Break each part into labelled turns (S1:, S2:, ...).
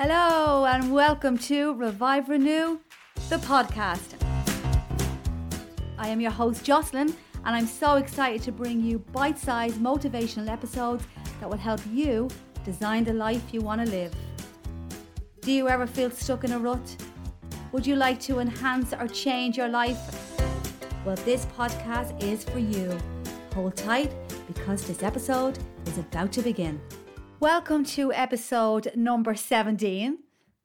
S1: Hello, and welcome to Revive Renew, the podcast. I am your host, Jocelyn, and I'm so excited to bring you bite sized motivational episodes that will help you design the life you want to live. Do you ever feel stuck in a rut? Would you like to enhance or change your life? Well, this podcast is for you. Hold tight because this episode is about to begin. Welcome to episode number 17.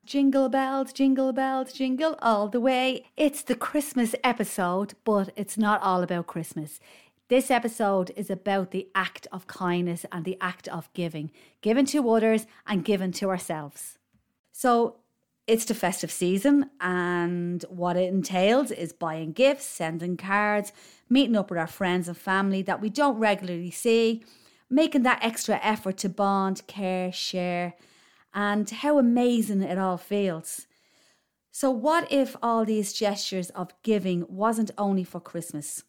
S1: Jingle bells, jingle bells, jingle all the way. It's the Christmas episode, but it's not all about Christmas. This episode is about the act of kindness and the act of giving, given to others and given to ourselves. So, it's the festive season, and what it entails is buying gifts, sending cards, meeting up with our friends and family that we don't regularly see making that extra effort to bond, care, share, and how amazing it all feels. So, what if all these gestures of giving wasn't only for Christmas?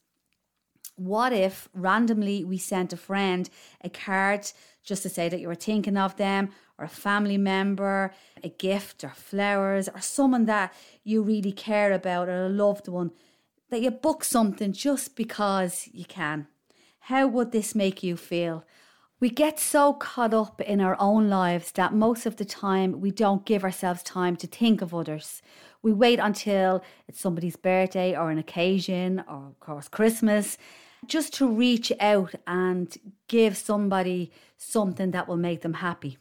S1: What if randomly we sent a friend a card just to say that you were thinking of them, or a family member, a gift, or flowers, or someone that you really care about, or a loved one, that you book something just because you can? How would this make you feel? We get so caught up in our own lives that most of the time we don't give ourselves time to think of others. We wait until it's somebody's birthday or an occasion or, of course, Christmas just to reach out and give somebody something that will make them happy.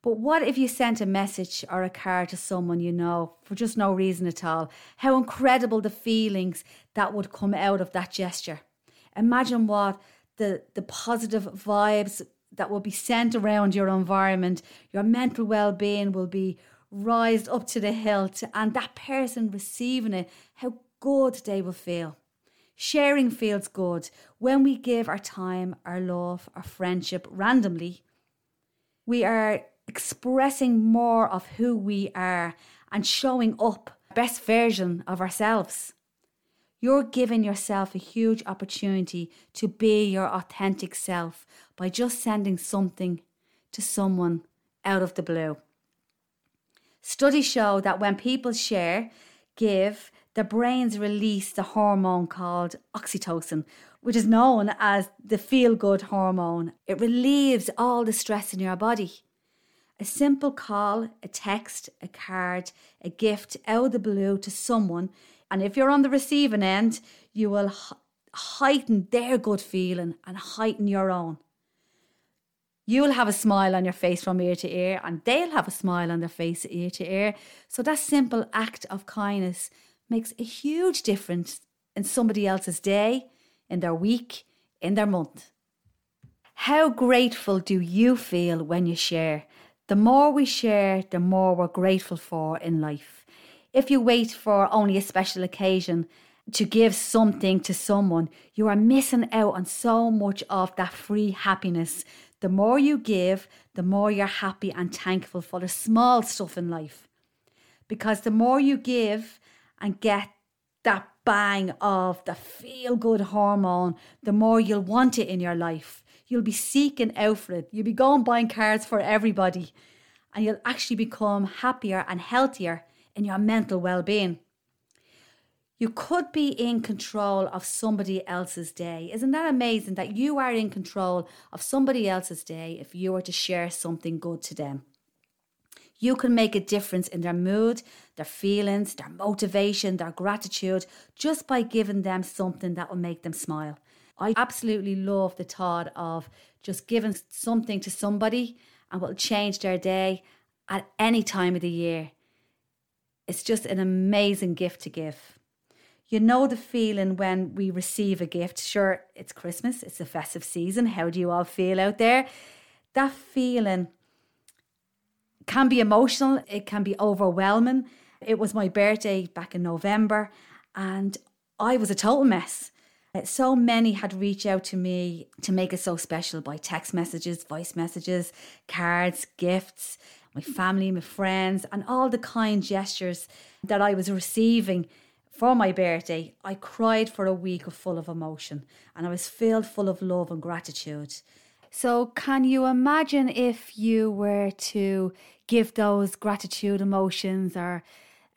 S1: But what if you sent a message or a card to someone you know for just no reason at all? How incredible the feelings that would come out of that gesture. Imagine what the, the positive vibes that will be sent around your environment, your mental well being will be rised up to the hilt, and that person receiving it, how good they will feel. Sharing feels good. When we give our time, our love, our friendship randomly, we are expressing more of who we are and showing up best version of ourselves. You're giving yourself a huge opportunity to be your authentic self by just sending something to someone out of the blue. Studies show that when people share, give, their brains release the hormone called oxytocin, which is known as the feel good hormone. It relieves all the stress in your body. A simple call, a text, a card, a gift out of the blue to someone and if you're on the receiving end, you will heighten their good feeling and heighten your own. You'll have a smile on your face from ear to ear, and they'll have a smile on their face ear to ear. So that simple act of kindness makes a huge difference in somebody else's day, in their week, in their month. How grateful do you feel when you share? The more we share, the more we're grateful for in life if you wait for only a special occasion to give something to someone, you are missing out on so much of that free happiness. The more you give, the more you're happy and thankful for the small stuff in life. Because the more you give and get that bang of the feel good hormone, the more you'll want it in your life. You'll be seeking out for it. You'll be going buying cards for everybody. And you'll actually become happier and healthier in your mental well being. You could be in control of somebody else's day. Isn't that amazing that you are in control of somebody else's day if you were to share something good to them? You can make a difference in their mood, their feelings, their motivation, their gratitude just by giving them something that will make them smile. I absolutely love the thought of just giving something to somebody and will change their day at any time of the year. It's just an amazing gift to give. You know the feeling when we receive a gift. Sure, it's Christmas, it's the festive season. How do you all feel out there? That feeling can be emotional, it can be overwhelming. It was my birthday back in November, and I was a total mess. So many had reached out to me to make it so special by text messages, voice messages, cards, gifts my family, my friends, and all the kind gestures that I was receiving for my birthday, I cried for a week full of emotion and I was filled full of love and gratitude. So, can you imagine if you were to give those gratitude emotions or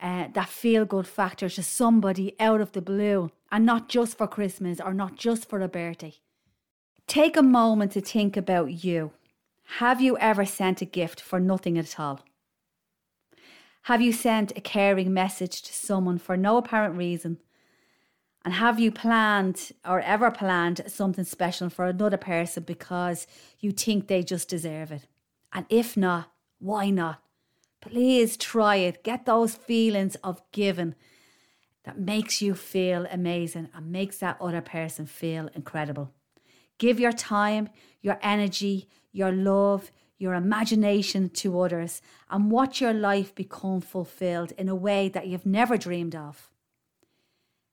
S1: uh, that feel good factor to somebody out of the blue and not just for Christmas or not just for a birthday? Take a moment to think about you. Have you ever sent a gift for nothing at all? Have you sent a caring message to someone for no apparent reason? And have you planned or ever planned something special for another person because you think they just deserve it? And if not, why not? Please try it. Get those feelings of giving that makes you feel amazing and makes that other person feel incredible. Give your time, your energy, your love, your imagination to others and watch your life become fulfilled in a way that you've never dreamed of.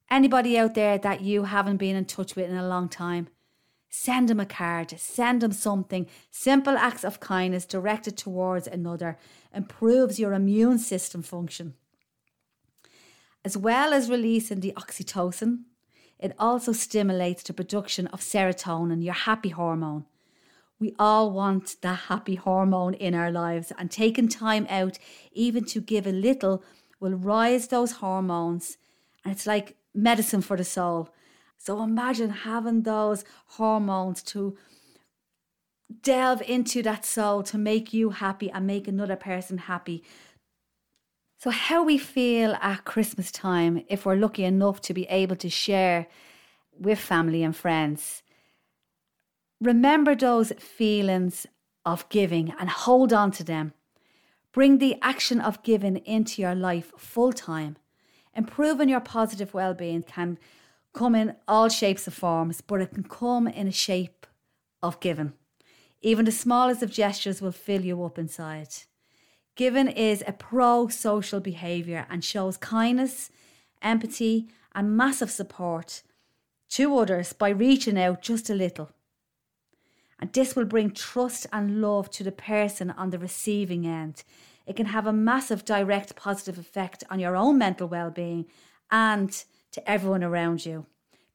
S1: Anybody out there that you haven't been in touch with in a long time, send them a card, send them something. Simple acts of kindness directed towards another improves your immune system function. As well as releasing the oxytocin, it also stimulates the production of serotonin, your happy hormone. We all want that happy hormone in our lives, and taking time out, even to give a little, will rise those hormones. And it's like medicine for the soul. So imagine having those hormones to delve into that soul to make you happy and make another person happy. So, how we feel at Christmas time, if we're lucky enough to be able to share with family and friends, remember those feelings of giving and hold on to them. Bring the action of giving into your life full time. Improving your positive well being can come in all shapes and forms, but it can come in a shape of giving. Even the smallest of gestures will fill you up inside. Giving is a pro social behaviour and shows kindness, empathy, and massive support to others by reaching out just a little. And this will bring trust and love to the person on the receiving end, it can have a massive direct positive effect on your own mental well being and to everyone around you.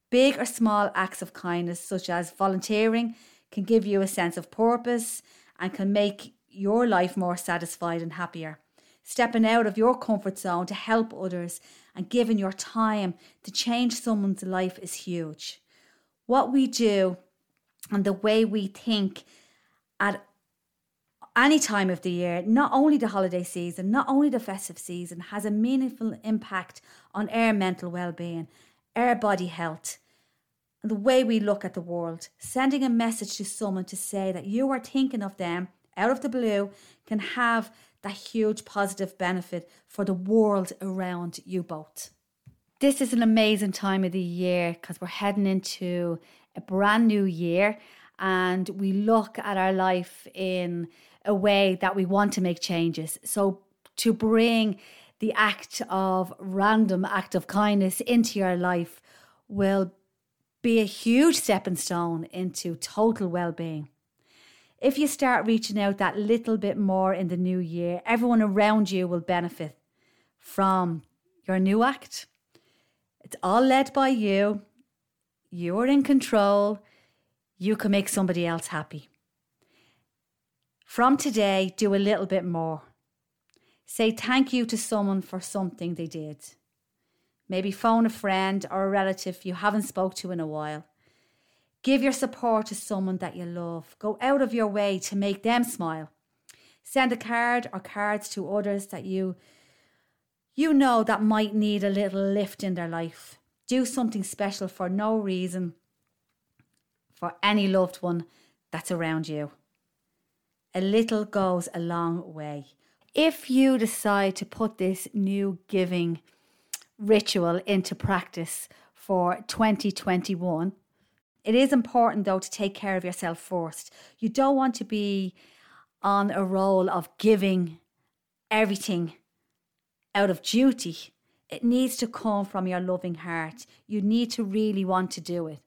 S1: Big or small acts of kindness, such as volunteering, can give you a sense of purpose and can make your life more satisfied and happier. Stepping out of your comfort zone to help others and giving your time to change someone's life is huge. What we do and the way we think at any time of the year, not only the holiday season, not only the festive season, has a meaningful impact on our mental well being, our body health, and the way we look at the world. Sending a message to someone to say that you are thinking of them out of the blue can have that huge positive benefit for the world around you both. This is an amazing time of the year because we're heading into a brand new year and we look at our life in a way that we want to make changes. So to bring the act of random act of kindness into your life will be a huge stepping stone into total well-being. If you start reaching out that little bit more in the new year, everyone around you will benefit from your new act. It's all led by you. You're in control. You can make somebody else happy. From today, do a little bit more. Say thank you to someone for something they did. Maybe phone a friend or a relative you haven't spoke to in a while. Give your support to someone that you love. Go out of your way to make them smile. Send a card or cards to others that you you know that might need a little lift in their life. Do something special for no reason for any loved one that's around you a little goes a long way. If you decide to put this new giving ritual into practice for 2021, it is important though to take care of yourself first. You don't want to be on a roll of giving everything out of duty. It needs to come from your loving heart. You need to really want to do it.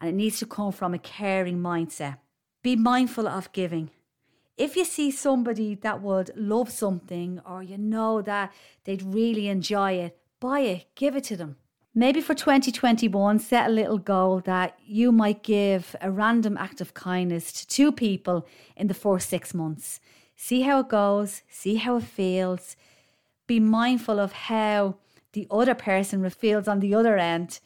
S1: And it needs to come from a caring mindset. Be mindful of giving if you see somebody that would love something or you know that they'd really enjoy it, buy it, give it to them. Maybe for 2021, set a little goal that you might give a random act of kindness to two people in the first six months. See how it goes, see how it feels. Be mindful of how the other person feels on the other end.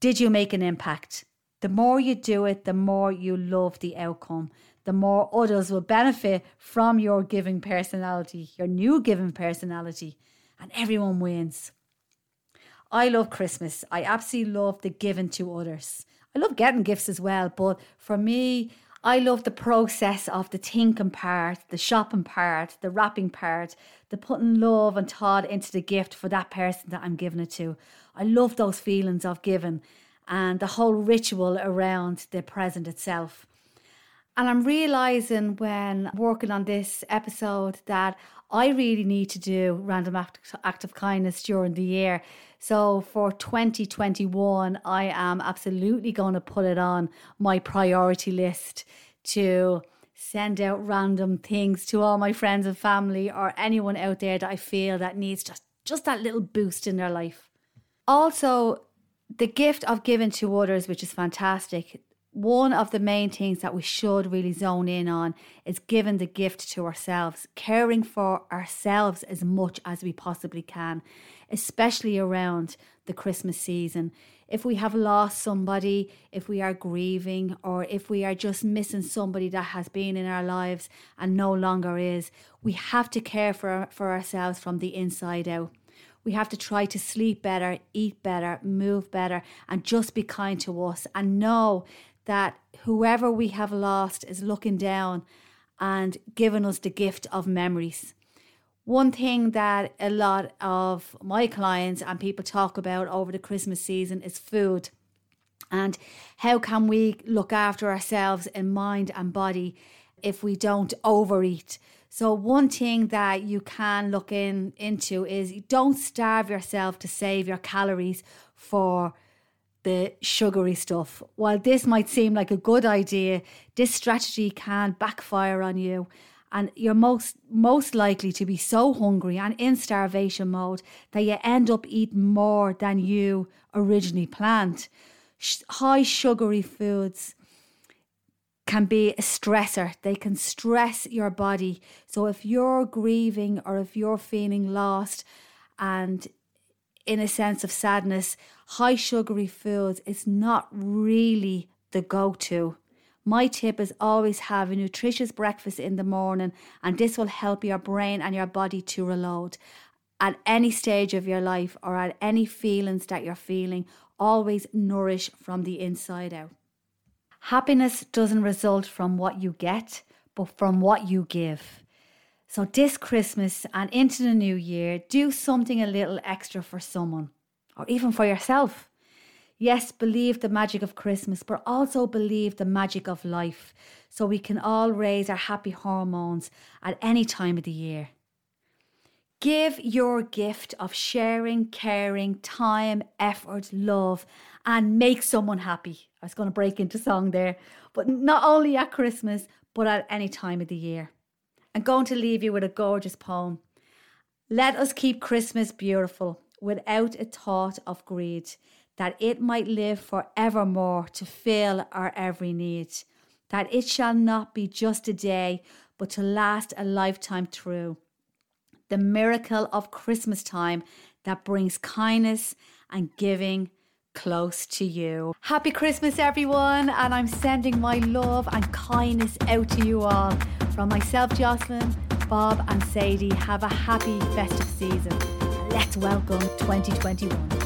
S1: Did you make an impact? The more you do it, the more you love the outcome. The more others will benefit from your giving personality, your new giving personality, and everyone wins. I love Christmas. I absolutely love the giving to others. I love getting gifts as well, but for me, I love the process of the thinking part, the shopping part, the wrapping part, the putting love and thought into the gift for that person that I'm giving it to. I love those feelings of giving and the whole ritual around the present itself. And I'm realizing when working on this episode that I really need to do random act, act of kindness during the year. So for 2021, I am absolutely going to put it on my priority list to send out random things to all my friends and family or anyone out there that I feel that needs just, just that little boost in their life. Also, the gift of giving to others, which is fantastic one of the main things that we should really zone in on is giving the gift to ourselves, caring for ourselves as much as we possibly can, especially around the Christmas season. If we have lost somebody, if we are grieving, or if we are just missing somebody that has been in our lives and no longer is, we have to care for, for ourselves from the inside out. We have to try to sleep better, eat better, move better, and just be kind to us and know that whoever we have lost is looking down and giving us the gift of memories. One thing that a lot of my clients and people talk about over the Christmas season is food. And how can we look after ourselves in mind and body if we don't overeat? So one thing that you can look in into is don't starve yourself to save your calories for the sugary stuff. While this might seem like a good idea, this strategy can backfire on you and you're most most likely to be so hungry and in starvation mode that you end up eating more than you originally planned. High sugary foods can be a stressor. They can stress your body. So if you're grieving or if you're feeling lost and in a sense of sadness, high sugary foods is not really the go to. My tip is always have a nutritious breakfast in the morning, and this will help your brain and your body to reload. At any stage of your life or at any feelings that you're feeling, always nourish from the inside out. Happiness doesn't result from what you get, but from what you give. So, this Christmas and into the new year, do something a little extra for someone or even for yourself. Yes, believe the magic of Christmas, but also believe the magic of life so we can all raise our happy hormones at any time of the year. Give your gift of sharing, caring, time, effort, love, and make someone happy. I was going to break into song there, but not only at Christmas, but at any time of the year. I'm going to leave you with a gorgeous poem. Let us keep Christmas beautiful without a thought of greed, that it might live for evermore to fill our every need, that it shall not be just a day, but to last a lifetime through. The miracle of Christmas time that brings kindness and giving close to you. Happy Christmas, everyone, and I'm sending my love and kindness out to you all. From myself, Jocelyn, Bob, and Sadie, have a happy festive season. Let's welcome 2021.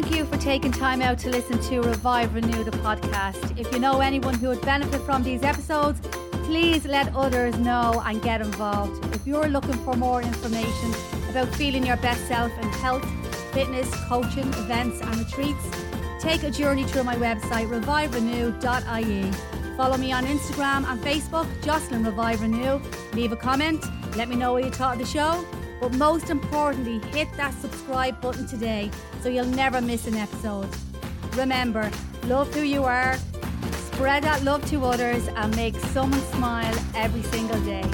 S1: Thank you for taking time out to listen to Revive Renew the podcast. If you know anyone who would benefit from these episodes, please let others know and get involved. If you're looking for more information about feeling your best self in health, fitness, coaching, events, and retreats, Take a journey through my website, reviverenew.ie. Follow me on Instagram and Facebook, Jocelyn Revive Renew. Leave a comment, let me know what you thought of the show. But most importantly, hit that subscribe button today so you'll never miss an episode. Remember, love who you are, spread that love to others, and make someone smile every single day.